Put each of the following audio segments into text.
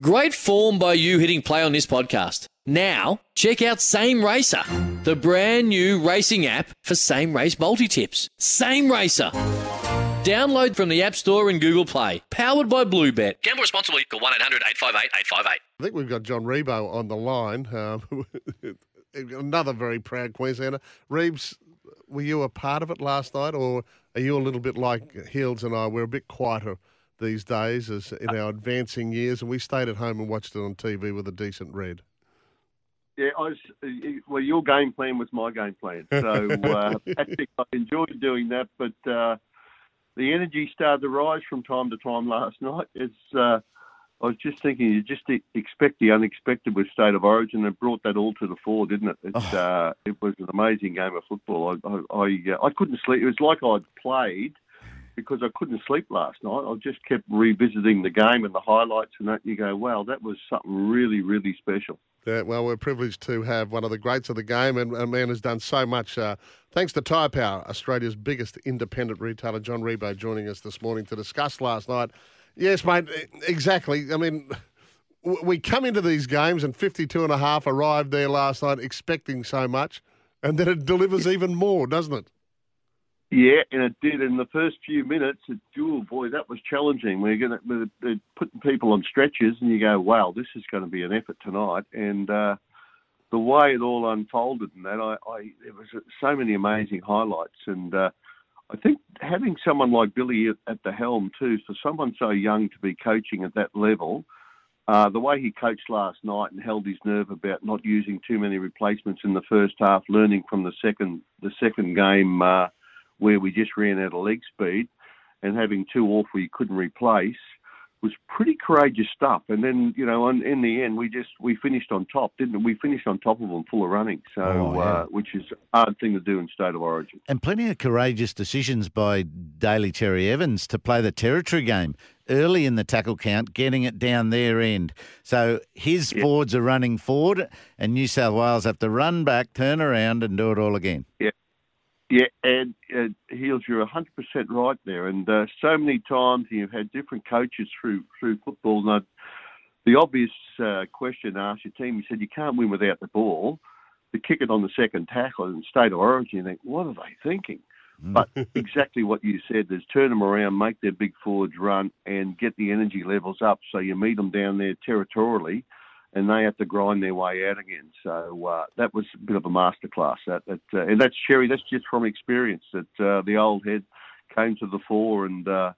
Great form by you hitting play on this podcast. Now, check out Same Racer, the brand new racing app for same race multi tips. Same Racer. Download from the App Store and Google Play. Powered by Bluebet. Gamble responsibly. Call 1 800 858 858. I think we've got John Ribot on the line. Um, another very proud Queenslander. Reeves, were you a part of it last night, or are you a little bit like Heals and I? We're a bit quieter these days as in our advancing years, and we stayed at home and watched it on TV with a decent red. Yeah, I was. Well, your game plan was my game plan, so uh, Patrick, I enjoyed doing that. But uh, the energy started to rise from time to time last night. It's. Uh, I was just thinking, you just expect the unexpected with State of Origin, and brought that all to the fore, didn't it? It's, Oh. uh, it was an amazing game of football. I, I, I, uh, I couldn't sleep. It was like I'd played because I couldn't sleep last night. I just kept revisiting the game and the highlights and that. You go, wow, that was something really, really special. Yeah, well, we're privileged to have one of the greats of the game, and a man who's done so much. Uh, thanks to Tyre Power, Australia's biggest independent retailer, John Ribot, joining us this morning to discuss last night. Yes, mate, exactly. I mean, we come into these games, and 52 and a half arrived there last night expecting so much, and then it delivers even more, doesn't it? Yeah, and it did. In the first few minutes, it, oh boy, that was challenging. We're going to putting people on stretchers, and you go, wow, this is going to be an effort tonight. And uh, the way it all unfolded, and that, I, I there was so many amazing highlights, and uh, I think having someone like Billy at, at the helm too, for someone so young to be coaching at that level. Uh, the way he coached last night and held his nerve about not using too many replacements in the first half, learning from the second the second game uh, where we just ran out of leg speed and having two off we couldn't replace was pretty courageous stuff. And then, you know, in, in the end, we just we finished on top, didn't we? We finished on top of them, full of running. So, Oh, yeah. uh, which is a hard thing to do in state of origin. And plenty of courageous decisions by Daly Cherry Evans to play the territory game early in the tackle count, getting it down their end. So his forwards are running forward, and New South Wales have to run back, turn around, and do it all again. Yeah. Yeah, and uh, Heals, you're 100% right there. And uh, so many times you've had different coaches through through football. And the obvious uh, question asked your team, you said, you can't win without the ball. To kick it on the second tackle in state of origin, you think, what are they thinking? But exactly what you said is turn them around, make their big forwards run, and get the energy levels up so you meet them down there territorially and they have to grind their way out again. So uh, that was a bit of a masterclass. That, that uh, and that's Cherry. That's just from experience. That uh, the old head came to the fore, and uh,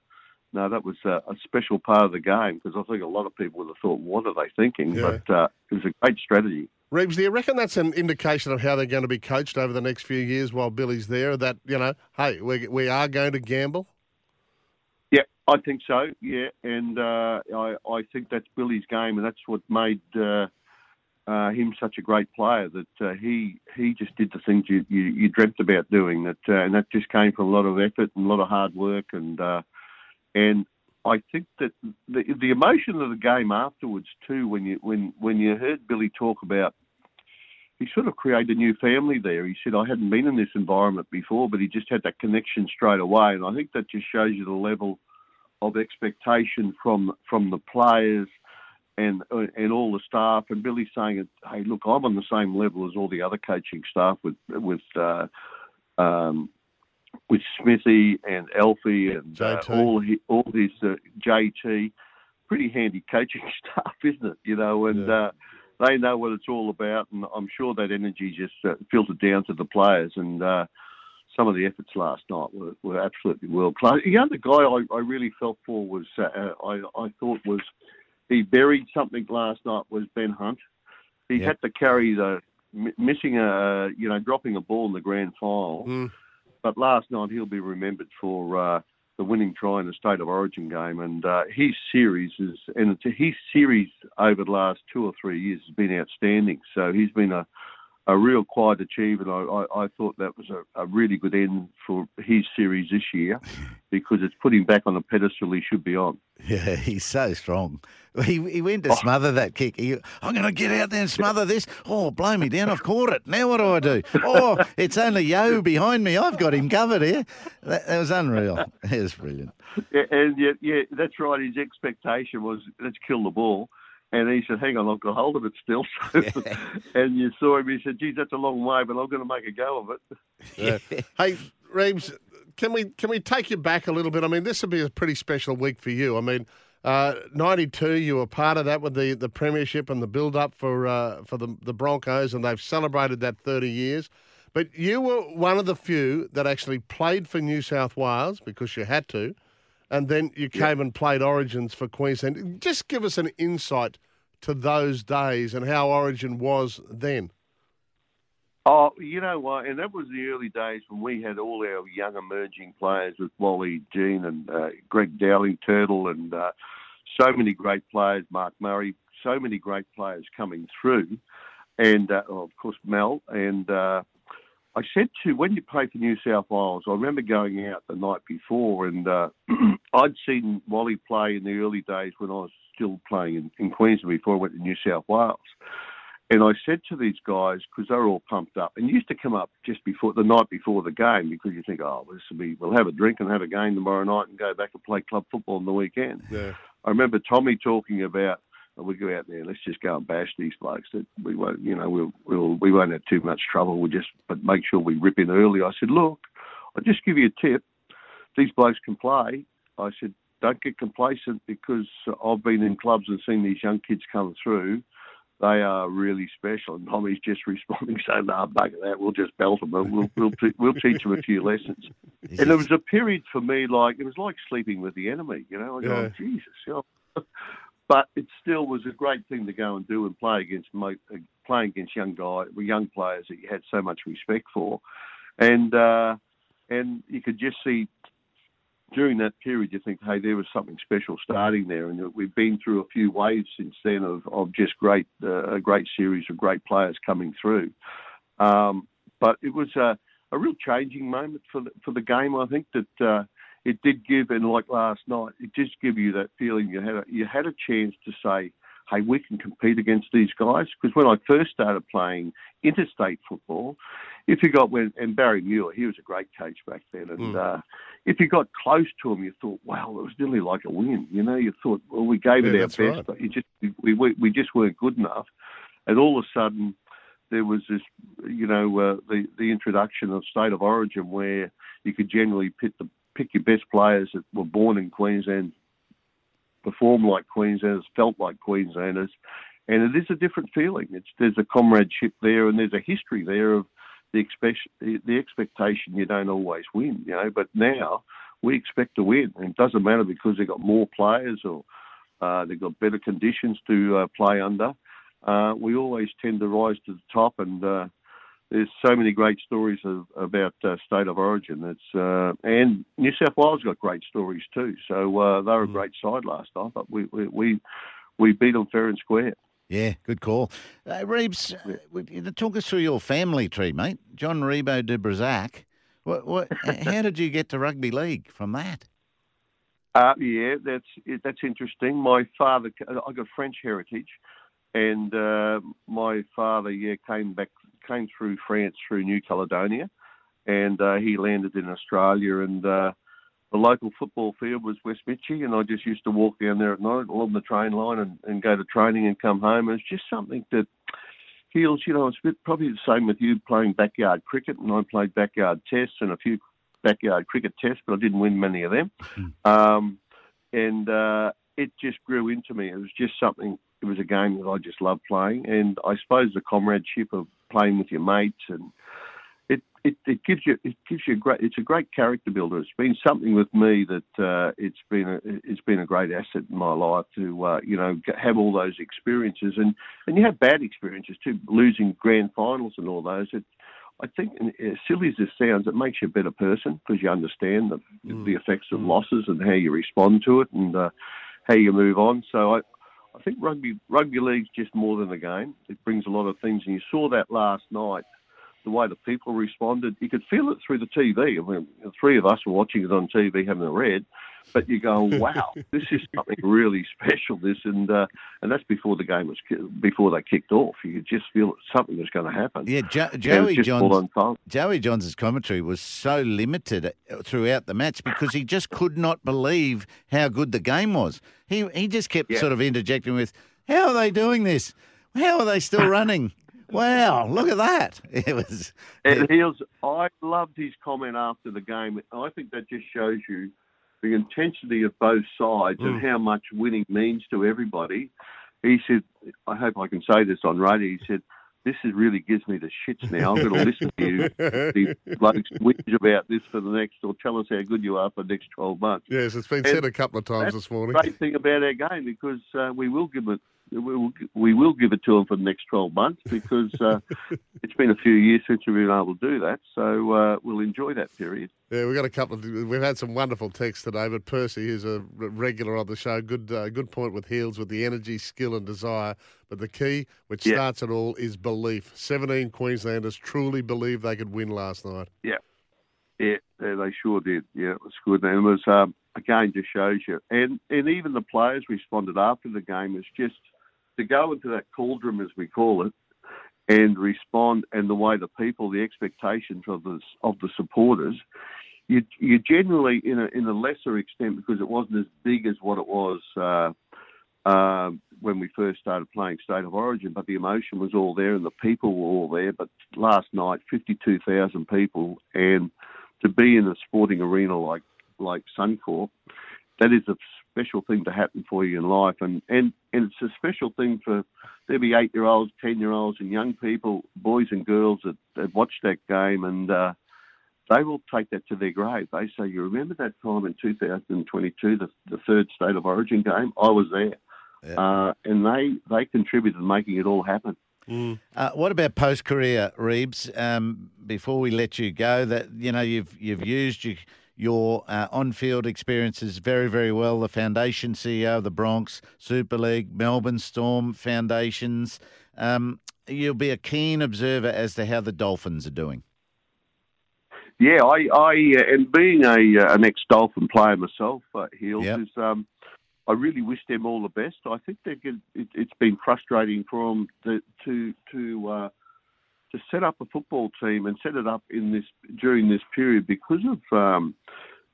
no, that was uh, a special part of the game because I think a lot of people would have thought, "What are they thinking?" Yeah. But uh, it was a great strategy. Reeves, do you reckon that's an indication of how they're going to be coached over the next few years while Billy's there? That, you know, hey, we, we are going to gamble? Yeah, I think so. Yeah, and uh, I I think that's Billy's game, and that's what made uh, uh, him such a great player. That uh, he he just did the things you, you, you dreamt about doing. That uh, and that just came from a lot of effort and a lot of hard work, and uh, and I think that the the emotion of the game afterwards too, when you when when you heard Billy talk about. He sort of created a new family there. He said, I hadn't been in this environment before, but he just had that connection straight away. And I think that just shows you the level of expectation from from the players and and all the staff. And Billy saying, "Hey, look, I'm on the same level as all the other coaching staff with with uh, um, with Smithy and Alfie and uh, all his, all his uh, JT. Pretty handy coaching staff, isn't it? You know, and Yeah. Uh, they know what it's all about, and I'm sure that energy just uh, filtered down to the players and. Uh, some of the efforts last night were, were absolutely world class. The other guy I, I really felt for was uh, I, I thought was he buried something last night was Ben Hunt. He Yep. had to carry the missing a you know dropping a ball in the grand final, Mm. but last night he'll be remembered for uh, the winning try in the state of origin game, and uh, his series is and his series over the last two or three years has been outstanding. So he's been a a real quiet achievement. I, I, I thought that was a, a, really good end for his series this year because it's put him back on the pedestal he should be on. Yeah, he's so strong. He, he went to oh. smother that kick. He, I'm going to get out there and smother this. Oh, blow me down. I've caught it. Now what do I do? Oh, it's only Yo behind me. I've got him covered here. That, that was unreal. It was brilliant. Yeah, and yeah, yeah, that's right. His expectation was let's kill the ball. And he said, "Hang on, I've got hold of it still." Yeah. and you saw him. He said, "Geez, that's a long way, but I'm going to make a go of it." Yeah. hey, Reeves, can we can we take you back a little bit? I mean, this will be a pretty special week for you. I mean, uh, '92, you were part of that with the, the premiership and the build up for uh, for the the Broncos, and they've celebrated that 30 years. But you were one of the few that actually played for New South Wales because you had to and then you came and played Origins for Queensland. Just give us an insight to those days and how Origin was then. Oh, you know what? And that was the early days when we had all our young emerging players with Wally, Gene, and uh, Greg Dowling, Turtle, and uh, so many great players, Mark Murray, so many great players coming through. And, uh, oh, of course, Mel. And uh, I said to when you play for New South Wales, I remember going out the night before, and uh, I'd seen Wally play in the early days when I was still playing in, in Queensland before I went to New South Wales. And I said to these guys because they were all pumped up, and used to come up just before the night before the game because you think, oh, this will be, we'll have a drink and have a game tomorrow night and go back and play club football on the weekend. Yeah. I remember Tommy talking about we go out there. Let's just go and bash these blokes. That we won't, you know, we'll, we'll we won't have too much trouble. We'll just but make sure we rip in early. I said, look, I'll just give you a tip. These blokes can play. I said, don't get complacent because I've been in clubs and seen these young kids come through. They are really special. And Tommy's just responding saying, "No, nah, bugger that. We'll just belt them. We'll we'll we'll teach them a few lessons." and it was a period for me like it was like sleeping with the enemy. You know, I go, yeah. Jesus. You know? But it still was a great thing to go and do and play against uh, playing against young guys, young players that you had so much respect for, and uh, and you could just see during that period you think, hey, there was something special starting there, and we've been through a few waves since then of, of just great uh, a great series of great players coming through. Um, but it was a, a real changing moment for the, for the game. I think that. Uh, it did give, and like last night, it just give you that feeling you had a, you had a chance to say, hey, we can compete against these guys. Because when I first started playing interstate football, if you got when and Barry Muir, he was a great coach back then, and mm. uh, if you got close to him, you thought, wow, it was nearly like a win. You know, you thought, well, we gave yeah, it our best, right. but you just we, we we just weren't good enough, and all of a sudden. There was this, you know, uh, the the introduction of state of origin where you could generally pit the pick your best players that were born in Queensland, perform like Queenslanders, felt like Queenslanders, and it is a different feeling. It's there's a comradeship there, and there's a history there of the expect the expectation you don't always win, you know. But now we expect to win, and it doesn't matter because they've got more players or uh, they've got better conditions to uh, play under. Uh, we always tend to rise to the top, and uh, there's so many great stories of, about uh, state of origin. It's uh, and New South Wales got great stories too. So uh, they were a mm. great side last night, but we we we, we beat them fair and square. Yeah, good call. Uh, Reeves, uh, talk us through your family tree, mate. John Ribot de Bressac. What, what, how did you get to rugby league from that? Uh, yeah, that's that's interesting. My father, I got French heritage, and uh, my father, yeah, came back came through France through New Caledonia, and uh, he landed in Australia. And uh, the local football field was West Mitchie, and I just used to walk down there at night along the train line and, and go to training and come home. And it's just something that heals. You know, it's bit, probably the same with you playing backyard cricket, and I played backyard tests and a few backyard cricket tests, but I didn't win many of them. Hmm. Um, and uh, it just grew into me. It was just something. It was a game that I just loved playing, and I suppose the comradeship of playing with your mates, and it, it, it gives you it gives you a great it's a great character builder. It's been something with me that uh, it's been a it's been a great asset in my life to uh, you know have all those experiences, and and you have bad experiences too, losing grand finals and all those. It, I think, as silly as this sounds, it makes you a better person because you understand the, mm. the effects of mm. losses and how you respond to it and uh, how you move on. So I, I think rugby rugby league's just more than a game. It brings a lot of things, and you saw that last night. The way the people responded, you could feel it through the TV. I mean, the three of us were watching it on TV, having a read, but you go, "Wow, this is something really special." This, and uh, and that's before the game was before they kicked off. You could just feel something was going to happen. Yeah, jo- Joey Johns. Joey Johns' commentary was so limited uh, throughout the match because he just could not believe how good the game was. He he just kept yeah. sort of interjecting with, "How are they doing this? How are they still running?" Wow, look at that. It was. And Heals, I loved his comment after the game. I think that just shows you the intensity of both sides mm. and how much winning means to everybody. He said, I hope I can say this on radio. He said, this is really gives me the shits now. I'm going to listen to you, the blokes whinge about this for the next, or tell us how good you are for the next 12 months. Yes, it's been and said a couple of times this morning. great thing about our game because uh, we will give it we will, give it to them for the next 12 months because uh, it's been a few years since we've been able to do that. So uh, we'll enjoy that period. Yeah, we've got a couple of, we've had some wonderful texts today, but Percy, who's a regular on the show, good uh, good point with Heals with the energy, skill, and desire. But the key, which yeah. starts it all, is belief. 17 Queenslanders truly believed they could win last night. Yeah. Yeah, yeah they sure did. Yeah, it was good. And it was, um, again, just shows you. And, and even the players responded after the game. It's just to go into that cauldron, as we call it, and respond, and the way the people, the expectations of the of the supporters, you you generally in a in a lesser extent because it wasn't as big as what it was. Uh, uh, when we first started playing State of Origin, but the emotion was all there and the people were all there. But last night, 52,000 people, and to be in a sporting arena like like Suncorp, that is a special thing to happen for you in life, and and and it's a special thing for there be eight year olds, ten year olds, and young people, boys and girls that, that watch that game, and uh, they will take that to their grave. They say, "You remember that time in 2022, the, the third state of origin game? I was there." Yeah. Uh, and they they contributed to making it all happen. Mm. Uh, what about post career, Reebs? Um, before we let you go, that you know you've you've used your your uh, on-field experiences very very well. The foundation CEO of the Broncos Super League, Melbourne Storm foundations. Um, you'll be a keen observer as to how the Dolphins are doing. Yeah, I, I uh, and being a uh, an ex-Dolphin player myself, uh, Heals yep. is um, I really wish them all the best. I think they it, has been frustrating for them to to to, uh, to set up a football team and set it up in this during this period because of um,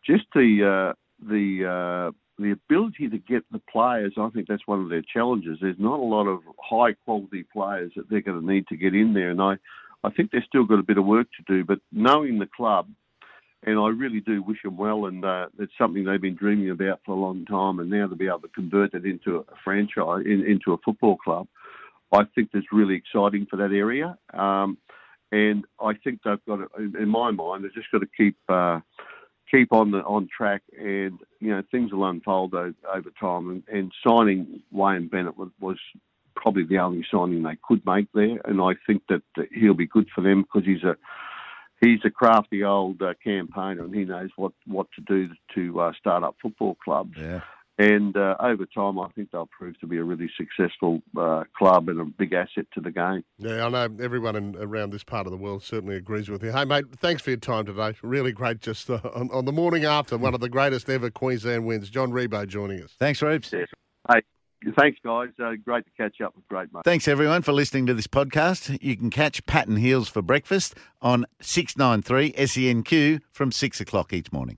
just the uh, the uh, the ability to get the players. I think that's one of their challenges. There's not a lot of high quality players that they're going to need to get in there, and I I think they've still got a bit of work to do. But knowing the club and I really do wish them well. And uh, it's something they've been dreaming about for a long time, and now to be able to convert it into a franchise, in, into a football club, I think that's really exciting for that area. Um, and I think they've got, to, in my mind, they've just got to keep uh, keep on the on track, and you know things will unfold over, time. And, and signing Wayne Bennett was, was probably the only signing they could make there, and I think that he'll be good for them because he's a he's a crafty old uh, campaigner and he knows what, what to do to uh, start up football clubs. Yeah. And uh, over time, I think they'll prove to be a really successful uh, club and a big asset to the game. Yeah, I know everyone in, around this part of the world certainly agrees with you. Hey, mate, thanks for your time today. Really great just uh, on, on, the morning after one of the greatest ever Queensland wins. John Ribot joining us. Thanks, Reeves. Yes. Hey, Thanks, guys. Uh, great to catch up with great mate. Thanks, everyone, for listening to this podcast. You can catch Pat and Heals for breakfast on 693 SENQ from 6 o'clock each morning.